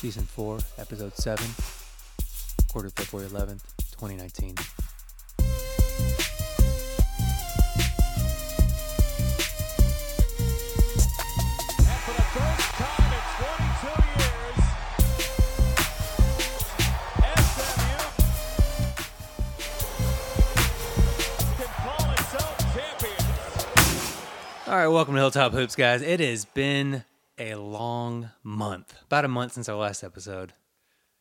Season 4, Episode 7, recorded February 11th, 2019. And for the first time in 22 years, SMU can call itself champions. All right, welcome to Hilltop Hoops, guys. It has been a long month, about a month since our last episode.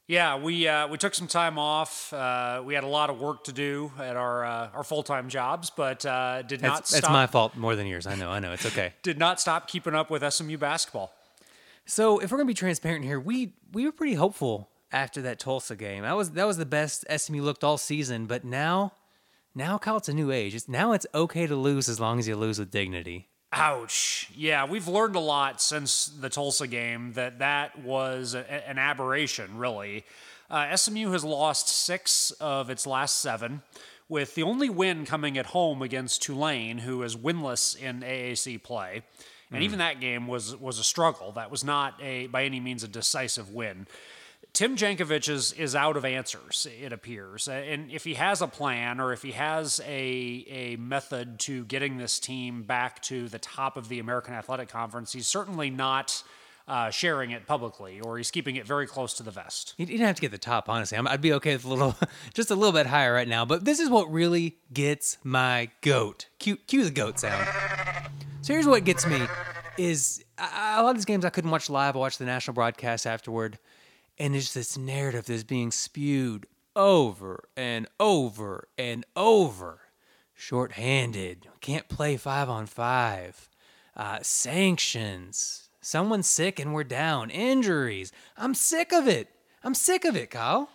Yeah, we uh, we took some time off. Uh, we had a lot of work to do at our uh, our full time jobs, but uh, did not That's, that's stop. my fault more than yours. I know, I know. It's okay. Did not stop keeping up with SMU basketball. So, if we're gonna be transparent here, we we were pretty hopeful after that Tulsa game. That was that was the best SMU looked all season. But now, now Kyle, it's a new age. It's, now it's okay to lose as long as you lose with dignity. Ouch. Yeah, we've learned a lot since the Tulsa game that that was a, an aberration, really. Uh, SMU has lost six of its last seven, with the only win coming at home against Tulane, who is winless in AAC play. And even that game was was a struggle. That was not a by any means a decisive win. Tim Jankovic is, is out of answers, it appears. And if he has a plan or if he has a, a method to getting this team back to the top of the American Athletic Conference, he's certainly not uh, sharing it publicly or he's keeping it very close to the vest. You didn't have to get the top, honestly. I'm, I'd be okay with a little, just a little bit higher right now. But this is what really gets my goat. Cue, cue the goat sound. So here's what gets me: is I, a lot of these games I couldn't watch live. I watched the national broadcast afterward, and it's this narrative that's being spewed over and over and over. Short-handed, can't play five on five. Uh, sanctions. Someone's sick and we're down. Injuries. I'm sick of it. I'm sick of it, Kyle.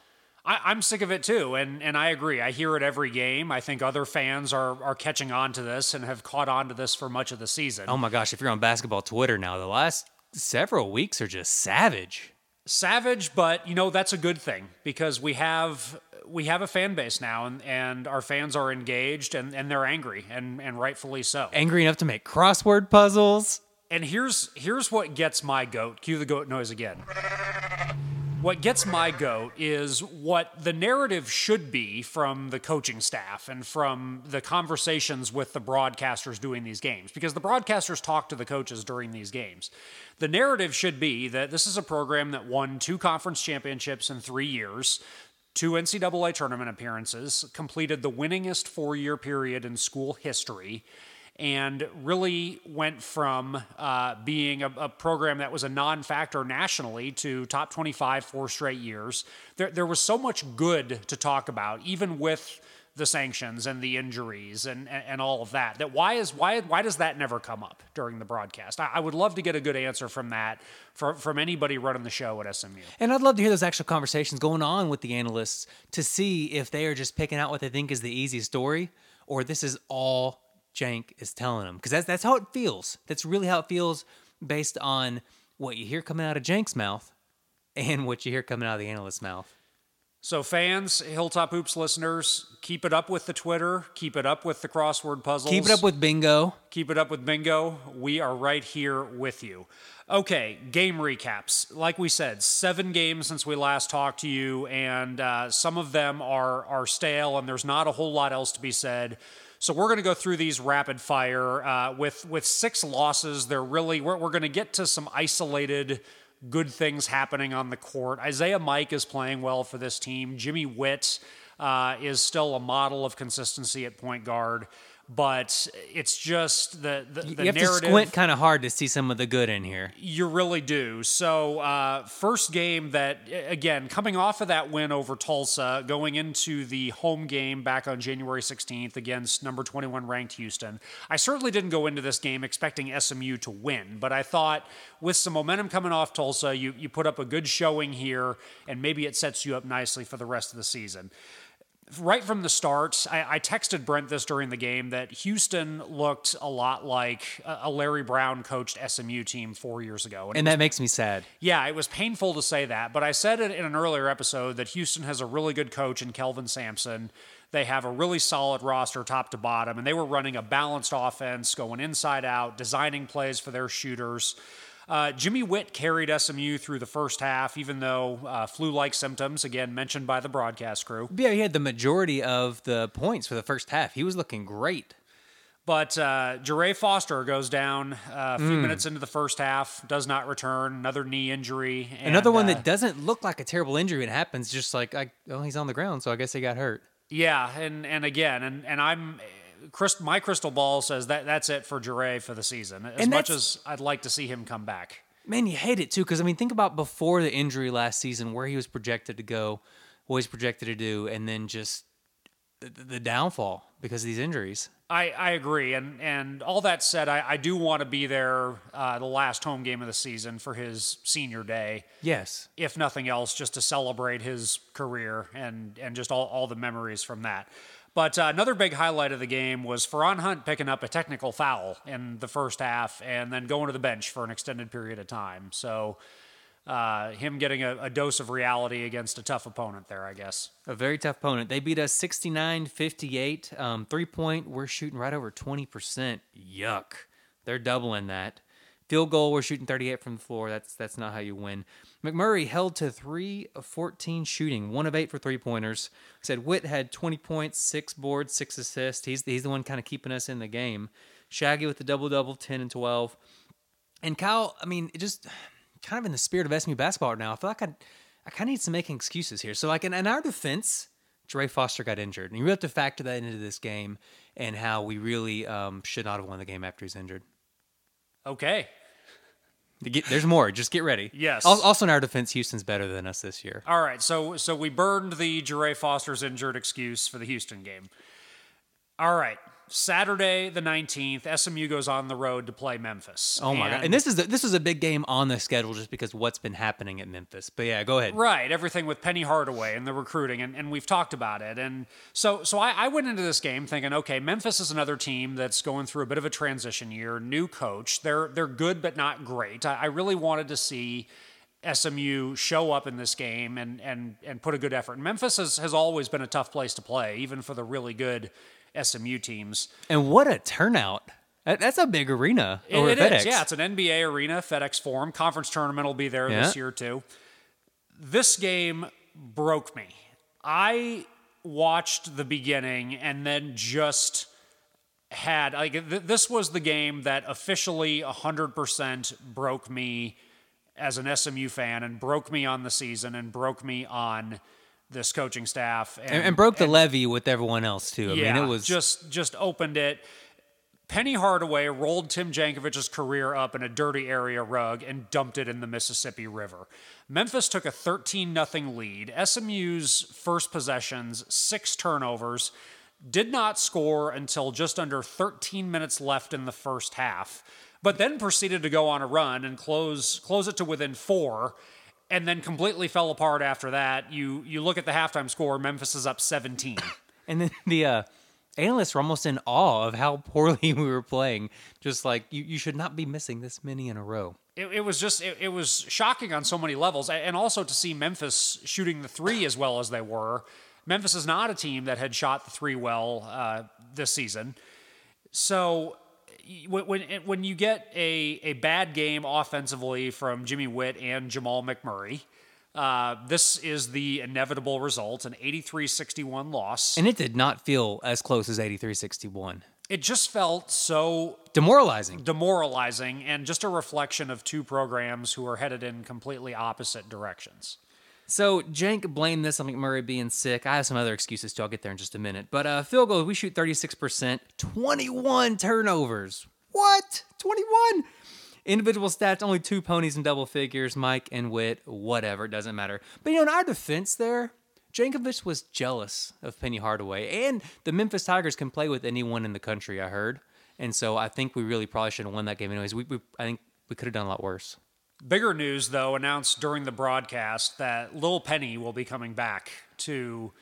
I, I'm sick of it too, and, and I agree. I hear it every game. I think other fans are, are catching on to this and have caught on to this for much of the season. Oh my gosh, if you're on basketball Twitter now, the last several weeks are just savage. Savage but you know that's a good thing because we have we have a fan base now and, and our fans are engaged and, and they're angry and, and rightfully so Angry enough to make crossword puzzles. and here's here's what gets my goat cue the goat noise again what gets my goat is what the narrative should be from the coaching staff and from the conversations with the broadcasters doing these games because the broadcasters talk to the coaches during these games. The narrative should be that this is a program that won two conference championships in three years, two NCAA tournament appearances, completed the winningest four year period in school history and really went from uh, being a, a program that was a non-factor nationally to top 25 four straight years. There, there was so much good to talk about, even with the sanctions and the injuries and, and, and all of that. That why is why why does that never come up during the broadcast? I, I would love to get a good answer from that from from anybody running the show at SMU. And I'd love to hear those actual conversations going on with the analysts to see if they are just picking out what they think is the easy story or this is all Jank is telling them. Because that's, that's how it feels. That's really how it feels based on what you hear coming out of Jank's mouth and what you hear coming out of the analyst's mouth. So, fans, Hilltop Hoops listeners, keep it up with the Twitter, keep it up with the crossword puzzles. Keep it up with bingo. Keep it up with bingo. We are right here with you. Okay, game recaps. Like we said, seven games since we last talked to you, and uh, some of them are are stale, and there's not a whole lot else to be said. So we're going to go through these rapid fire uh, with with six losses. They're really we're, we're going to get to some isolated good things happening on the court. Isaiah Mike is playing well for this team. Jimmy Whitt uh, is still a model of consistency at point guard, but it's just the the, the you have narrative. to squint kind of hard to see some of the good in here. You really do. So, uh, first game that, again, coming off of that win over Tulsa, going into the home game back on January 16th against number 21 ranked Houston, I certainly didn't go into this game expecting SMU to win, but I thought with some momentum coming off Tulsa, you, you put up a good showing here, and maybe it sets you up nicely for the rest of the season right from the start, I, I, texted Brent this during the game that Houston looked a lot like a, a Larry Brown coached SMU team four years ago. And that makes me sad. Yeah, it was painful to say that, but I said it in an earlier episode that Houston has a really good coach in Kelvin Sampson. They have a really solid roster top to bottom, and they were running a balanced offense, going inside out, designing plays for their shooters. Uh, Jimmy Whitt carried SMU through the first half, even though uh, flu-like symptoms, again mentioned by the broadcast crew. Yeah, he had the majority of the points for the first half. He was looking great. But uh, Jarrey Foster goes down uh, a few minutes into the first half, does not return, another knee injury. and, Another one uh, that doesn't look like a terrible injury. It happens just like, I, oh, he's on the ground, so I guess he got hurt. Yeah, and and again, and and I'm. Chris, my crystal ball says that that's it for Jure for the season. As And much as I'd like to see him come back. Man, you hate it too, because I mean, think about before the injury last season, where he was projected to go, what he's projected to do, and then just the, the downfall because of these injuries. I, I agree, and and all that said, I, I do want to be there uh, the last home game of the season for his senior day, Yes. if nothing else, just to celebrate his career and and just all, all the memories from that. But uh, another big highlight of the game was Feron Hunt picking up a technical foul in the first half and then going to the bench for an extended period of time. So uh, him getting a, a dose of reality against a tough opponent there, I guess. A very tough opponent. They beat us 69 58. Um, three point, we're shooting right over 20%. Yuck. They're doubling that. Field goal, we're shooting 38 from the floor. That's that's not how you win. McMurray held to 3 of 14 shooting, 1 of 8 for three pointers. Said Whitt had 20 points, 6 boards, 6 assists. He's, he's the one kind of keeping us in the game. Shaggy with the double double, 10 and 12. And Kyle, I mean, it just kind of in the spirit of SMU basketball right now, I feel like I, I kind of need to make excuses here. So, like in, in our defense, Dre Foster got injured, and you really have to factor that into this game and how we really um, should not have won the game after he's injured. Okay. Get- There's more. Just get ready. Yes. Al- Also, in our defense, Houston's better than us this year. All right, so so we burned the Jarrey Foster's injured excuse for the Houston game. All right, Saturday the nineteenth, SMU goes on the road to play Memphis. Oh my god! And this is the, this is a big game on the schedule just because what's been happening at Memphis. But yeah, go ahead. Right, everything with Penny Hardaway and the recruiting, and, and we've talked about it. And so, so I, I went into this game thinking, okay, Memphis is another team that's going through a bit of a transition year, new coach. They're they're good but not great. I, I really wanted to see SMU show up in this game and and and put a good effort. Memphis has, has always been a tough place to play, even for the really good SMU teams. And what a turnout! That's a big arena It- over it FedEx. is, yeah. It's an NBA arena, FedEx Forum. Conference tournament will be there this year too. This game broke me. I watched the beginning and then just had like th- this was the game that officially 100% broke me as an SMU fan and broke me on the season and broke me on this coaching staff and, and broke the levee with everyone else too. I yeah, mean, it was just just opened it. Penny Hardaway rolled Tim Jankovic's career up in a dirty area rug and dumped it in the Mississippi River. Memphis took a 13 0 lead. SMU's first possessions, six turnovers, did not score until just under 13 minutes left in the first half, but then proceeded to go on a run and close close it to within four. And then completely fell apart after that. You you look at the halftime score, Memphis is up 17. And then the uh, analysts were almost in awe of how poorly we were playing. Just like you, you should not be missing this many in a row. it, it was just it, it was shocking on so many levels and also to see memphis shooting the three as well as they were memphis is not a team that had shot the three well uh, this season so when, when, when you get a, a bad game offensively from jimmy whitt and jahmal mcmurray uh, this is the inevitable result an 83-61 loss And it did not feel as close as 83-61. it just felt so Demoralizing. demoralizing and just a reflection of two programs who are headed in completely opposite directions. So Jank blamed this on McMurray being sick. I have some other excuses too. I'll get there in just a minute. But uh, field goals, we shoot 36%, 21 turnovers. What? 21? Individual stats, only two ponies in double figures, Mike and Whitt, whatever, it doesn't matter. But you know, in our defense there, Jankovic was jealous of Penny Hardaway. And the Memphis Tigers can play with anyone in the country, I heard. And so I think we really probably should have won that game anyways. We, we I think we could have done a lot worse. Bigger news, though, announced during the broadcast that Lil Penny will be coming back to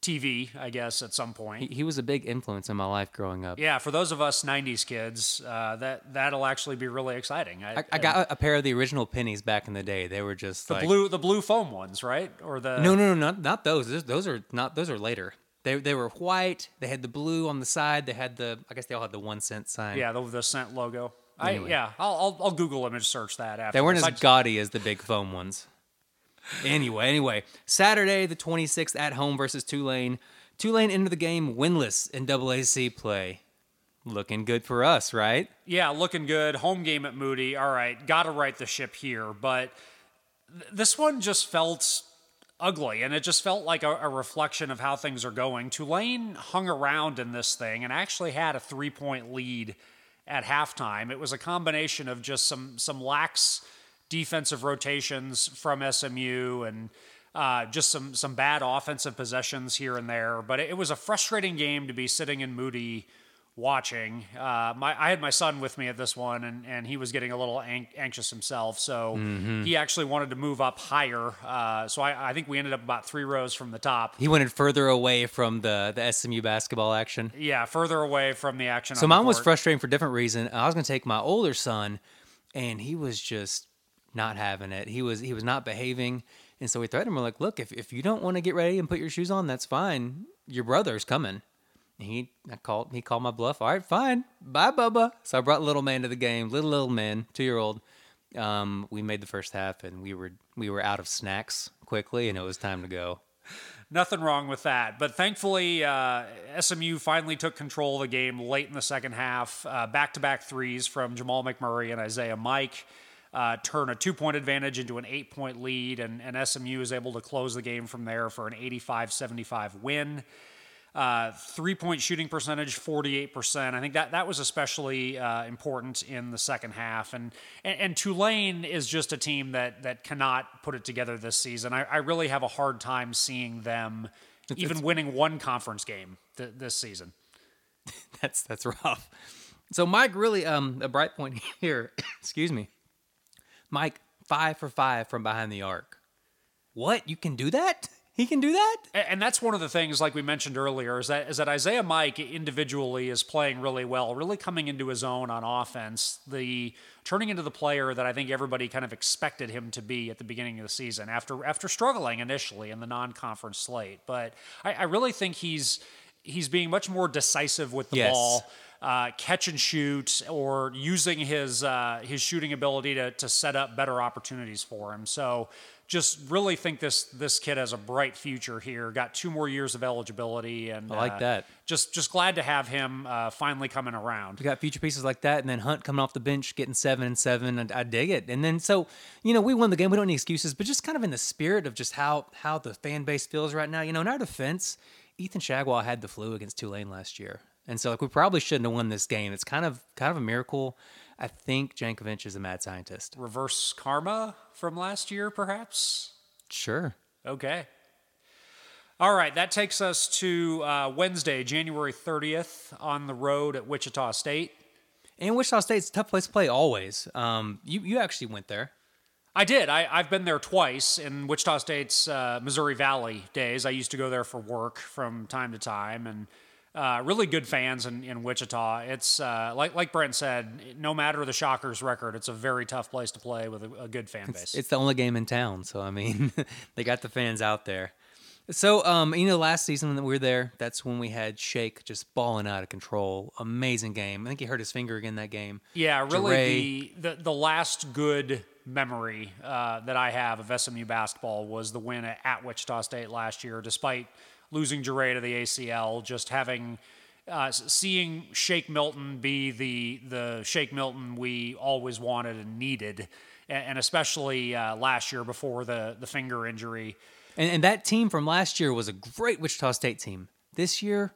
TV, I guess, at some point. He, he was a big influence in my life growing up. yeah, for those of us '90s kids, uh, that that'll actually be really exciting. I, I got a, pair of the original pennies back in the day. They were just the like, blue, the blue foam ones, right? Or the No, no, no, not not those. Those, those are not. Those are later. They they were white. They had the blue on the side. They had the. I guess they all had the one cent sign. yeah, the, the scent logo. I, Anyway. yeah, I'll, I'll I'll Google image search that after. They weren't as gaudy as the big foam ones. Anyway, anyway, Saturday the 26th at home versus Tulane. Tulane into the game winless in AAC play. Looking good for us, right? Yeah, looking good. Home game at Moody. All right, got to right the ship here. But th- this one just felt ugly, and it just felt like a, a reflection of how things are going. Tulane hung around in this thing and actually had a three point lead at halftime. It was a combination of just some some lax defensive rotations from SMU and. Uh, just some some bad offensive possessions here and there, but it, it was a frustrating game to be sitting in Moody watching. Uh, my I had my son with me at this one, and, and he was getting a little an- anxious himself. So he actually wanted to move up higher. Uh, so I, I think we ended up about three rows from the top. He wanted further away from the, the SMU basketball action. Yeah, further away from the action. So mine was frustrating for different reason. I was going to take my older son, and he was just not having it. He was he was not behaving, and so we threatened him. We're like, "Look, if, if you don't want to get ready and put your shoes on, that's fine. Your brother's coming." He I called he called my bluff. All right, fine, bye, Bubba. So I brought little man to the game. Little little man, two year old. Um, we made the first half, and we were we were out of snacks quickly, and it was time to go. Nothing wrong with that. But thankfully, uh, SMU finally took control of the game late in the second half. Back to back threes from Jahmal McMurray and Isaiah Mike uh, turn a two point advantage into an eight point lead, and, and SMU is able to close the game from there for an 85 75 win. Uh, three point shooting percentage, 48%. I think that, that was especially uh, important in the second half. And, and, and Tulane is just a team that, that cannot put it together this season. I, I really have a hard time seeing them even winning one conference game th- this season. that's that's rough. So Mike really um a bright point here. excuse me. Mike five for five from behind the arc. What you can do that? He can do that? And that's one of the things, like we mentioned earlier, is that is that Isaiah Mike individually is playing really well, really coming into his own on offense. The turning into the player that I think everybody kind of expected him to be at the beginning of the season, after after struggling initially in the non-conference slate. But I, I really think he's he's being much more decisive with the Yes. ball. Uh, catch and shoot, or using his uh, his shooting ability to, to set up better opportunities for him. So, just really think this this kid has a bright future here. Got two more years of eligibility, and I like uh, that. Just just glad to have him uh, finally coming around. We got future pieces like that, and then Hunt coming off the bench, getting seven and seven. And I dig it. And then so you know we won the game. We don't need excuses, but just kind of in the spirit of just how how the fan base feels right now. You know, in our defense, Ethan Chargois had the flu against Tulane last year, and so like we probably shouldn't have won this game. It's kind of kind of a miracle. I think Jankovic is a mad scientist. Reverse karma from last year, perhaps. Sure. Okay. All right, that takes us to uh, Wednesday, January 30th, on the road at Wichita State. And Wichita State's a tough place to play always. Um, you you actually went there. I did. I, I've been there twice in Wichita State's uh, Missouri Valley days. I used to go there for work from time to time, and uh, really good fans in, in Wichita. It's uh, like like Brent said, no matter the Shockers' record, it's a very tough place to play with a, a good fan base. It's the only game in town, so I mean, they got the fans out there. So, um, you know, last season that we were there, that's when we had Shake just balling out of control. Amazing game. I think he hurt his finger again that game. Yeah, really the, the the last good memory uh, that I have of SMU basketball was the win at, at Wichita State last year, despite losing Jure to the ACL. Just having uh, seeing Shake Milton be the the Shake Milton we always wanted and needed, and, and especially uh, last year before the the finger injury. And, and that team from last year was a great Wichita State team. This year,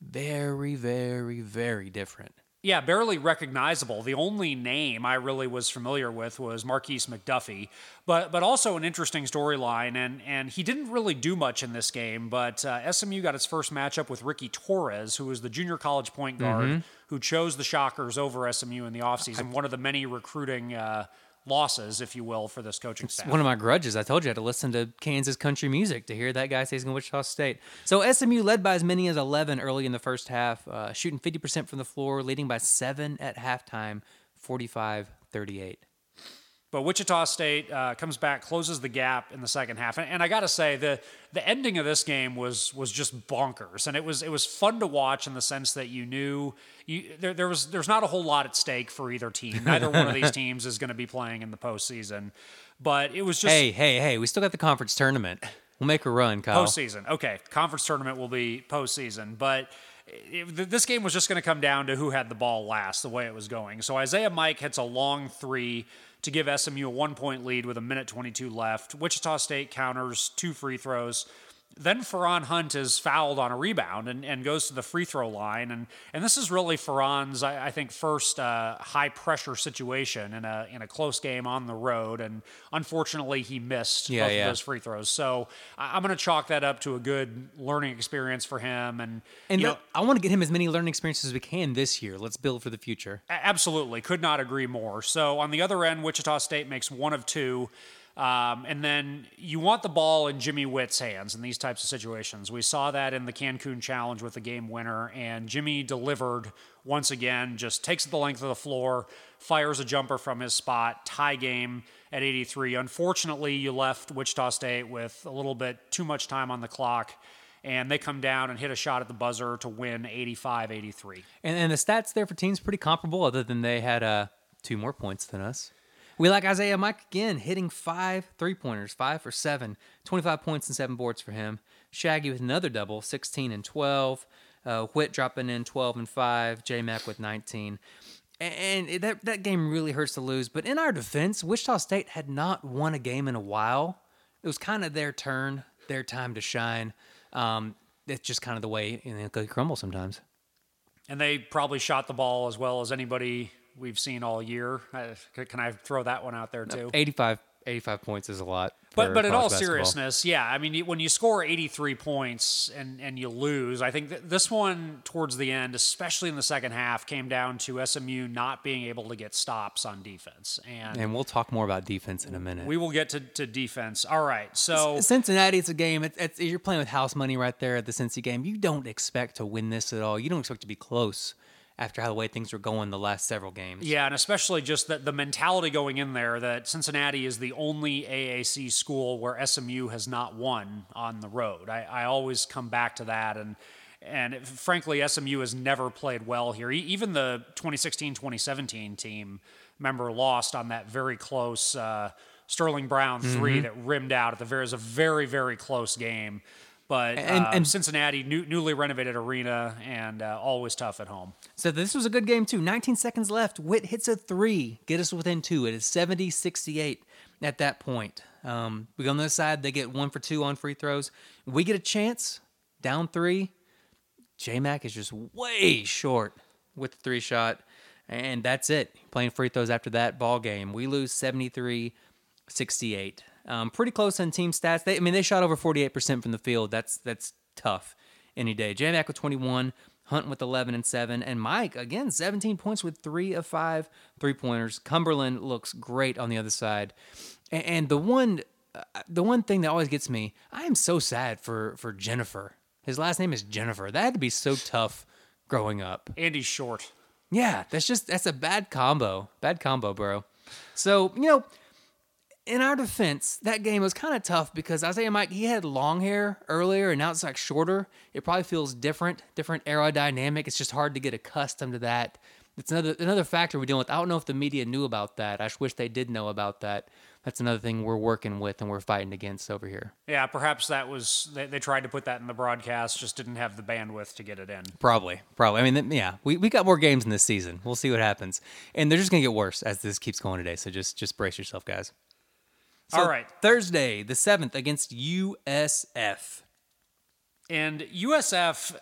very, very, very different. Yeah, barely recognizable. The only name I really was familiar with was Markis McDuffie, but but also an interesting storyline. And and he didn't really do much in this game. But uh, SMU got its first matchup with Ricky Torres, who was the junior college point guard who chose the Shockers over SMU in the offseason. One of the many recruiting uh, losses, if you will, for this coaching staff. One of my grudges. I told you I had to listen to Kansas country music to hear that guy say he's going to Wichita State. So SMU led by as many as 11 early in the first half, uh, shooting 50% from the floor, leading by seven at halftime, 45 38. But Wichita State uh, comes back, closes the gap in the second half, and, and I got to say the the ending of this game was was just bonkers, and it was it was fun to watch in the sense that you knew you there, there was there's not a whole lot at stake for either team. Neither one of these teams is going to be playing in the postseason, but it was just Hey, hey, hey! We still got the conference tournament. We'll make a run, Kyle. postseason. Okay, conference tournament will be postseason, but this game was just going to come down to who had the ball last, the way it was going. So Isaiah Mike hits a long three to give SMU a one point lead with a minute 22 left. Wichita State counters two free throws. Then Feron Hunt is fouled on a rebound and, and goes to the free throw line. And, and this is really Feron's, I, I think, first uh, high pressure situation in a, in a close game on the road. And unfortunately, he missed Yeah, both yeah. of those free throws. So I- I'm going to chalk that up to a good learning experience for him. And, And you the- know, I want to get him as many learning experiences as we can this year. Let's build for the future. Absolutely, could not agree more. So on the other end, Wichita State makes one of two. Um, and then you want the ball in Jimmy Whitt's hands in these types of situations. We saw that in the Cancun Challenge with the game winner, and Jimmy delivered once again, just takes it the length of the floor, fires a jumper from his spot, tie game at 83. Unfortunately, you left Wichita State with a little bit too much time on the clock, and they come down and hit a shot at the buzzer to win 85 83. And, and the stats there for teams pretty comparable, other than they had uh, two more points than us. We like Isaiah Mike again, hitting five three pointers, five for seven, 25 points and seven boards for him. Shaggy with another double, 16 and 12. Uh, Whitt dropping in 12 and 5. J Mac with 19. And that, that game really hurts to lose. But in our defense, Wichita State had not won a game in a while. It was kind of their turn, their time to shine. Um, it's just kind of the way you know, cookie crumble sometimes. And they probably shot the ball as well as anybody we've seen all year. Uh, Can I throw that one out there too? 85, 85 points is a lot. But but in all basketball. seriousness, yeah. I mean, when you score 83 points and and you lose, I think that this one towards the end, especially in the second half, came down to SMU not being able to get stops on defense. And, and we'll talk more about defense in a minute. we will get to, to defense. All right. So Cincinnati, it's a game. It's, it's, you're playing with house money right there at the Cincy game. You don't expect to win this at all. You don't expect to be close after how the way things were going the last several games. Yeah, and especially just that the mentality going in there that Cincinnati is the only AAC school where SMU has not won on the road. I, I always come back to that, and and it- frankly, SMU has never played well here. Even the 2016-2017 team member lost on that very close uh, Sterling Brown 3 that rimmed out at the very. Was a very very close game. But And- uh, and- Cincinnati, new, newly renovated arena, and uh, always tough at home. So this was a good game too. 19 seconds left. Whitt hits a three, get us within two. It is 70-68 at that point. Um, we go on the other side. They get one for two on free throws. We get a chance, down three. J Mac is just way short with the three shot, and that's it. Playing free throws after that ball game. We lose 73-68. Um, pretty close on team stats. They, I mean, they shot over 48% from the field. That's that's tough any day. J with 21, Hunt with 11 and 7, and Mike, again, 17 points with three of five three pointers. Cumberland looks great on the other side. And, and the one uh, the one thing that always gets me, I am so sad for, for Jennifer. His last name is Jennifer. That had to be so tough growing up. Andy's short. Yeah, that's just that's a bad combo. Bad combo, bro. So, you know, in our defense, that game was kind of tough because Isaiah Mike, he had long hair earlier and now it's like shorter. It probably feels different, different aerodynamic. It's just hard to get accustomed to that. It's another another factor we're dealing with. I don't know if the media knew about that. I just wish they did know about that. That's another thing we're working with and we're fighting against over here. Yeah, perhaps that was they, they tried to put that in the broadcast, just didn't have the bandwidth to get it in. Probably, probably. I mean, yeah, we, we got more games in this season. We'll see what happens, and they're just gonna get worse as this keeps going today. So just just brace yourself, guys. So All right. Thursday the seventh against USF. And USF,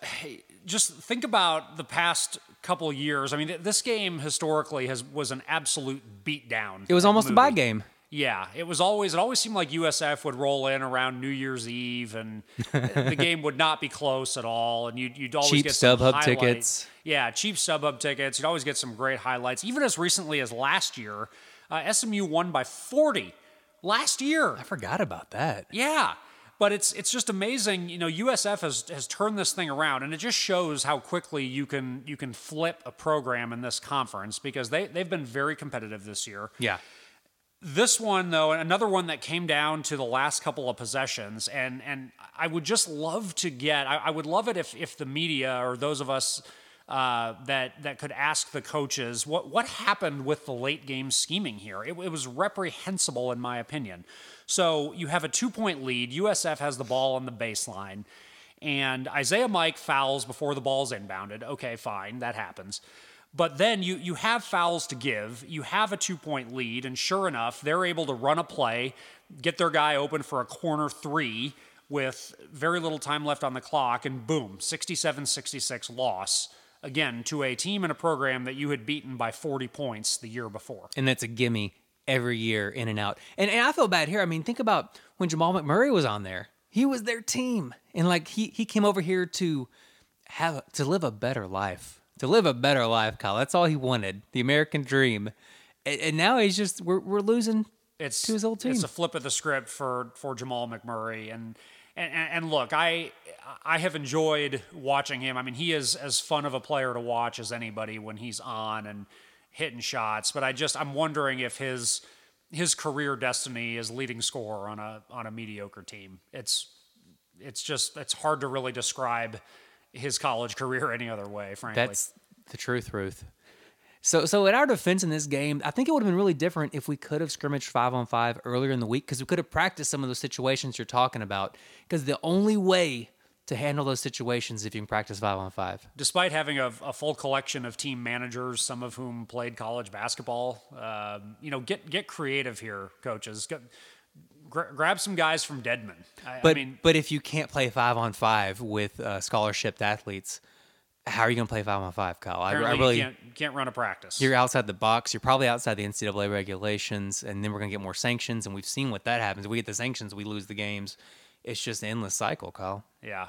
just think about the past couple years. I mean, this game historically has was an absolute beatdown. It was almost a bye game. Yeah, it was always it always seemed like USF would roll in around New Year's Eve, and the game would not be close at all, and you'd, you'd always Cheap get some StubHub tickets. Yeah, cheap StubHub tickets. You'd always get some great highlights. Even as recently as last year, uh, SMU won by 40 last year. I forgot about that. Yeah. But it's it's just amazing, you know. USF has has turned this thing around, and it just shows how quickly you can you can flip a program in this conference because they they've been very competitive this year. Yeah, This one, though, another one that came down to the last couple of possessions, and and I would just love to get. I, I would love it if if the media or those of us uh, that that could ask the coaches what what happened with the late game scheming here. It, it was reprehensible in my opinion. So you have a two point lead. USF has the ball on the baseline, and Isaiah Mike fouls before the ball's inbounded. Okay, fine, that happens. But then you you have fouls to give. You have a two point lead, and sure enough, they're able to run a play, get their guy open for a corner three with very little time left on the clock, and boom, 67 66 loss. Again, to a team and a program that you had beaten by 40 points the year before. And that's a gimme every year, in and out. And, and I feel bad here. I mean, think about when Jahmal McMurray was on there. He was their team. And like he, he came over here to have to live a better life to live a better life, Kyle. That's all he wanted, the American dream. And, and now he's just we're we're losing it's to his old team. It's a flip of the script for for Jahmal McMurray, and and and look, I I have enjoyed watching him. I mean, he is as fun of a player to watch as anybody when he's on and hitting shots. But I just I'm wondering if his his career destiny is leading scorer on a on a mediocre team. It's it's just it's hard to really describe his college career any other way, frankly. That's the truth, Ruth. So, so in our defense in this game, I think it would have been really different if we could have scrimmaged five on five earlier in the week because we could have practiced some of those situations you're talking about. Because the only way to handle those situations if you can practice five on five. Despite having a, a full collection of team managers, some of whom played college basketball, um, you know, get get creative here, coaches. Get, gra- grab some guys from Dedman. I, But I mean, but if you can't play five on five with uh, scholarship athletes, how are you going to play five on five, Kyle? I, I really you can't, can't run a practice. you're outside the box. You're probably outside the NCAA regulations, and then we're going to get more sanctions. And we've seen what that happens. If we get the sanctions, we lose the games. It's just an endless cycle, Kyle. Yeah.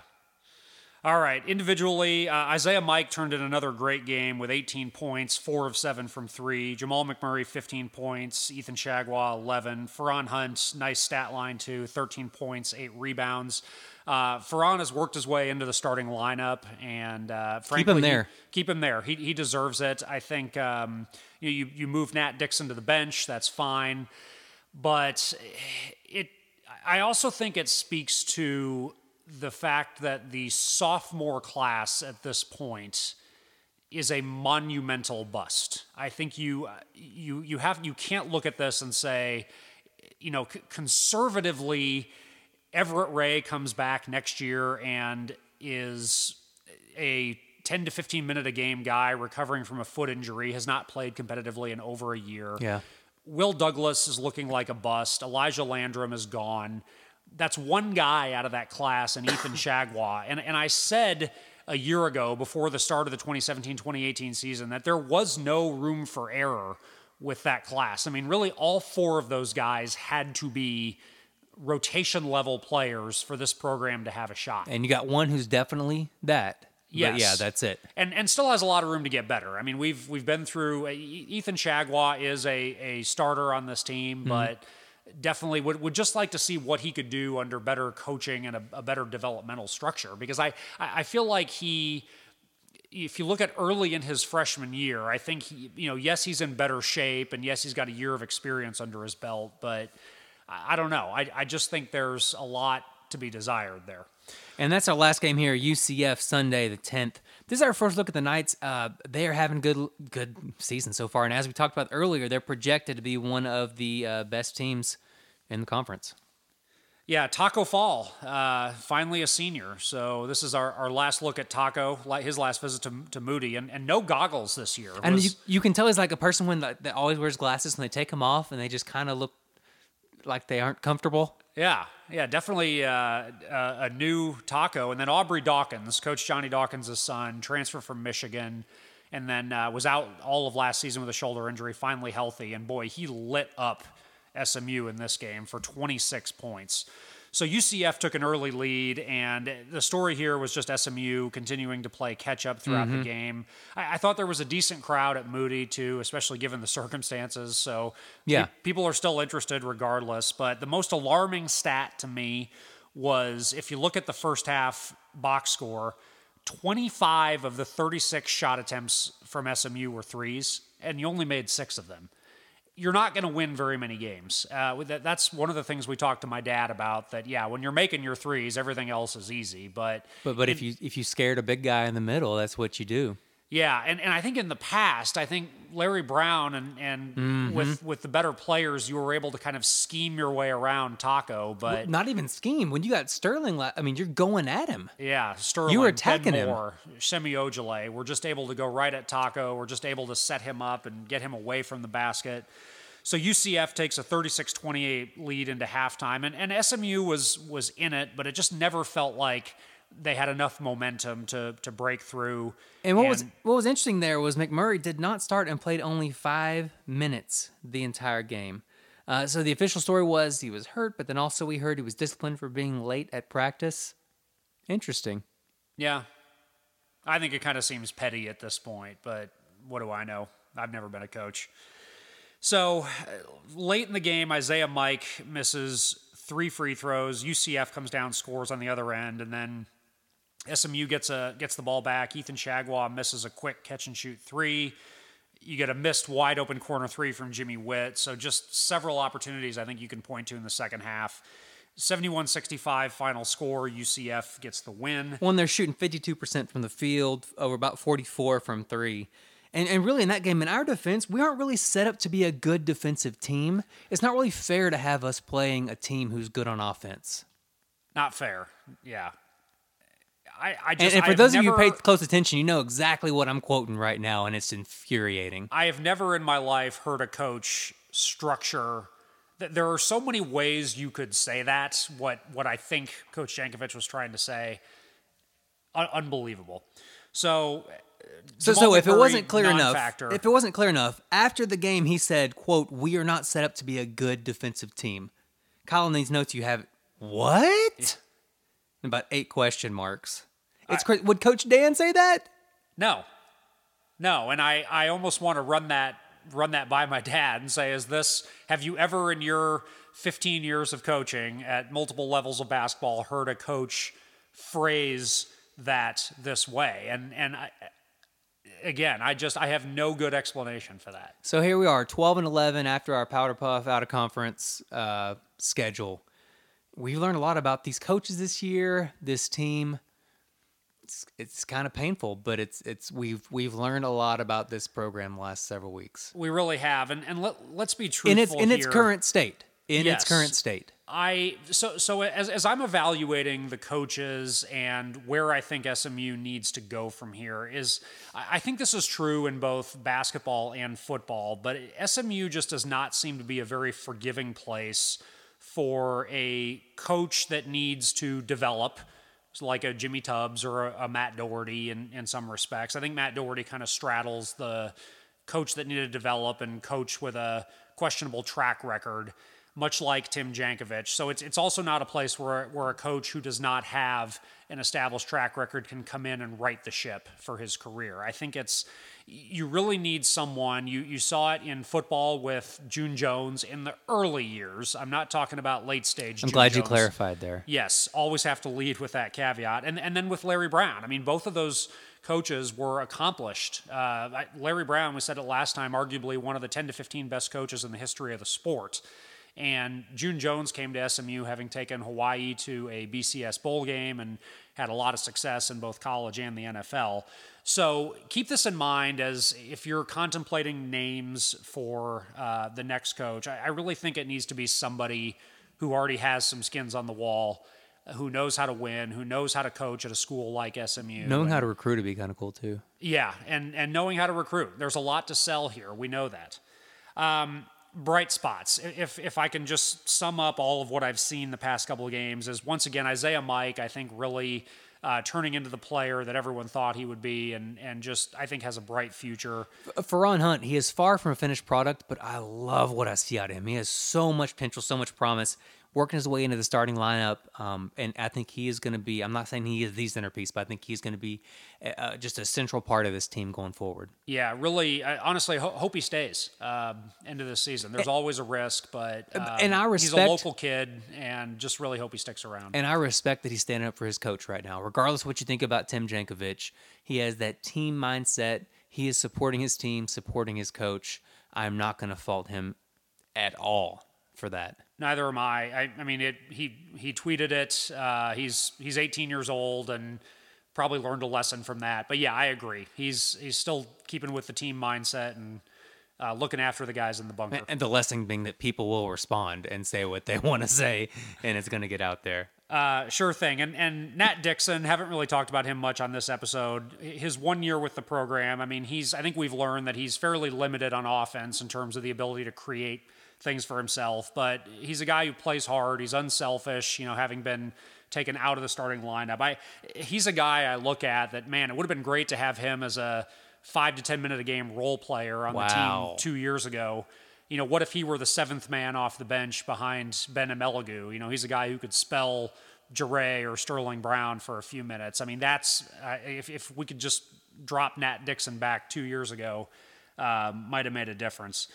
All right. Individually, uh, Isaiah Mike turned in another great game with 18 points, four of seven from three. Jahmal McMurray, 15 points. Ethan Chargois, 11. Feron Hunt, nice stat line too, 13 points, eight rebounds. Uh, Feron has worked his way into the starting lineup, and uh, frankly, him he- keep him there. He, he deserves it. I think um, you, you you move Nat Dixon to the bench. That's fine, but it. I also think it speaks to the fact that the sophomore class at this point is a monumental bust. I think you you you have you can't look at this and say, you know, c- conservatively, Everett Ray comes back next year and is a 10 to 15 minute a game guy recovering from a foot injury, has not played competitively in over a year. Yeah. Will Douglas is looking like a bust. Elijah Landrum is gone. That's one guy out of that class, and Ethan Chargois. And, and I said a year ago, before the start of the 2017 2018 season, that there was no room for error with that class. I mean, really, all four of those guys had to be rotation level players for this program to have a shot. And you got one who's definitely that. But Yes. yeah, that's it. and and still has a lot of room to get better. I mean, we've we've been through. Uh, e- Ethan Chargois is a a starter on this team, mm-hmm. but definitely would would just like to see what he could do under better coaching and a, a better developmental structure. Because I I I feel like he. If you look at early in his freshman year, I think he, you know, yes, he's in better shape, and yes, he's got a year of experience under his belt. But I, I don't know. I, I just think there's a lot to be desired there. And that's our last game here, UCF Sunday the 10th. This is our first look at the Knights. Uh, they are having good good season so far, and as we talked about earlier, they're projected to be one of the uh, best teams in the conference. Yeah, Taco Fall, uh, finally a senior. So this is our, our last look at Taco, like his last visit to, to Moody, and, and no goggles this year. And you, you can tell he's like a person when that that always wears glasses and they take them off and they just kind of look like they aren't comfortable. yeah, yeah, definitely uh, a, a new Taco. And then Aubrey Dawkins, Coach Johnny Dawkins' son, transferred from Michigan, and then uh, was out all of last season with a shoulder injury, finally healthy. And boy, he lit up SMU in this game for 26 points. So UCF took an early lead, and the story here was just SMU continuing to play catch up throughout the mm-hmm. game. I, I thought there was a decent crowd at Moody too, especially given the circumstances. So Yeah. pe- people are still interested regardless. But the most alarming stat to me was if you look at the first half box score, 25 of the 36 shot attempts from SMU were threes, and you only made six of them. You're not going to win very many games. Uh, that, that's one of the things we talked to my dad about. That yeah, when you're making your threes, everything else is easy. But But but if you if you scared a big guy in the middle, that's what you do. Yeah, and, and I think in the past, I think Larry Brown and and mm-hmm. with with the better players, you were able to kind of scheme your way around Taco. But Not even scheme. When you got Sterling, I mean, you're going at him. Yeah, Sterling. You were attacking him. Semi Ojeleye. We're just able to go right at Taco. We're just able to set him up and get him away from the basket. So UCF takes a 36-28 lead into halftime, and, and SMU was was in it, but it just never felt like they had enough momentum to to break through. And what was what was interesting there was McMurray did not start and played only five minutes the entire game. Uh, so the official story was he was hurt, but then also we heard he was disciplined for being late at practice. Interesting. Yeah. I think it kind of seems petty at this point, but what do I know? I've never been a coach. So uh, late in the game, Isaiah Mike misses three free throws. UCF comes down, scores on the other end, and then SMU gets a gets the ball back. Ethan Chargois misses a quick catch and shoot three. You get a missed wide open corner three from Jimmy Whitt. So just several opportunities I think you can point to in the second half. 71-65 final score. UCF gets the win. When they're shooting 52% from the field, over about 44 from three. And, and really, in that game, in our defense, we aren't really set up to be a good defensive team. It's not really fair to have us playing a team who's good on offense. Not fair. Yeah. I, I And, just and for I've those of you who never- paid close attention, you know exactly what I'm quoting right now, and it's infuriating. I have never in my life heard a coach structure. th- There are so many ways you could say that. What what I think Coach Jankovic was trying to say, Un- unbelievable. So, uh, So, so if it wasn't clear enough, non-factor. if it wasn't clear enough, after the game he said, "quote We are not set up to be a good defensive team." Kyle, in these notes you have what? About eight question marks. It's cra- would Coach Dan say that? No, no, and I, I almost want to run that run that by my dad and say, is this? Have you ever in your 15 years of coaching at multiple levels of basketball heard a coach phrase that this way? And and I, again, I just I have no good explanation for that. So here we are, 12 and 11 after our Powder Puff out of conference uh, schedule. We've learned a lot about these coaches this year, this team. It's, it's kind of painful, but it's it's we've we've learned a lot about this program the last several weeks We really have, and and let, let's be truthful in its in its current state. In Yes. its current state. I so so as as I'm evaluating the coaches and where I think SMU needs to go from here is I think this is true in both basketball and football, but SMU just does not seem to be a very forgiving place for a coach that needs to develop like a Jimmy Tubbs or a, a Matt Doherty in, in some respects. I think Matt Doherty kind of straddles the coach that needed to develop and coach with a questionable track record, much like Tim Jankovic. So it's it's also not a place where where a coach who does not have an established track record can come in and right the ship for his career. I think it's you really need someone. You you saw it in football with June Jones in the early years. I'm not talking about late stage. I'm June glad you clarified there. Yes, always have to lead with that caveat. And and then with Larry Brown, I mean, both of those coaches were accomplished. Uh, Larry Brown, we said it last time, arguably one of the 10 to 15 best coaches in the history of the sport. And June Jones came to SMU having taken Hawaii to a BCS bowl game and had a lot of success in both college and the NFL. So keep this in mind as if you're contemplating names for uh, the next coach. I, I really think it needs to be somebody who already has some skins on the wall, who knows how to win, who knows how to coach at a school like SMU. Knowing And- how to recruit would be kind of cool too. yeah, and and knowing how to recruit. There's a lot to sell here. We know that. Um, bright spots. If if I can just sum up all of what I've seen the past couple of games is once again Isaiah Mike. I think really. Uh, turning into the player that everyone thought he would be, and and just I think has a bright future. Feron Hunt, he is far from a finished product, but I love what I see out of him. He has so much potential, so much promise, working his way into the starting lineup. Um, and I think he is going to be, I'm not saying he is the centerpiece, but I think he's going to be uh, just a central part of this team going forward. Yeah, really. I honestly ho- hope he stays um, into this season. There's always a risk, but um, and I respect, he's a local kid, and just really hope he sticks around. And I respect that he's standing up for his coach right now. Regardless of what you think about Tim Jankovic, he has that team mindset. He is supporting his team, supporting his coach. I'm not going to fault him at all for that. Neither am I. I, I mean, it. He he tweeted it. Uh, he's he's 18 years old and probably learned a lesson from that. But yeah, I agree. He's he's still keeping with the team mindset and uh, looking after the guys in the bunker. And the lesson being that people will respond and say what they want to say, and it's going to get out there. Uh, sure thing. And and Nat Dixon, haven't really talked about him much on this episode. His one year with the program, I mean, he's I think we've learned that he's fairly limited on offense in terms of the ability to create things for himself. But he's a guy who plays hard. He's unselfish. You know, having been taken out of the starting lineup, I he's a guy I look at that man. It would have been great to have him as a five to ten minute a game role player on Wow. the team two years ago. You know, what if he were the seventh man off the bench behind Ben Emelogu? You know, he's a guy who could spell Jure or Sterling Brown for a few minutes. I mean, that's uh, if if we could just drop Nat Dixon back two years ago, um, might have made a difference.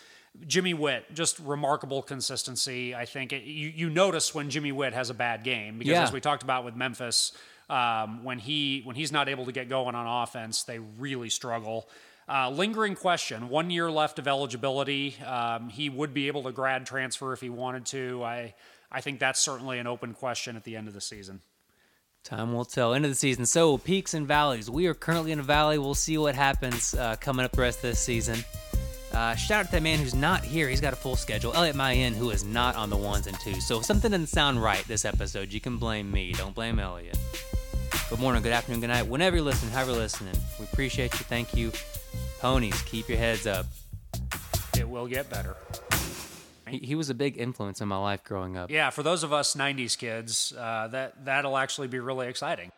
Jimmy Whitt, just remarkable consistency. I think it, you you notice when Jimmy Whitt has a bad game because Yeah. as we talked about with Memphis, um, when he when he's not able to get going on offense, they really struggle. Uh, lingering question: One year left of eligibility. Um, he would be able to grad transfer if he wanted to. I I think that's certainly an open question at the end of the season. Time will tell. End of the season. So peaks and valleys. We are currently in a valley. We'll see what happens uh, coming up the rest of this season. Uh, shout out to that man who's not here. He's got a full schedule. Elliot Mayen, who is not on the ones and twos. So if something doesn't sound right this episode, you can blame me. Don't blame Elliot. Good morning, good afternoon, good night. Whenever you're listening, however you're listening, we appreciate you. Thank you. Ponies, keep your heads up. It will get better. He, he was a big influence in my life growing up. Yeah, for those of us '90s kids, uh, that that'll actually be really exciting.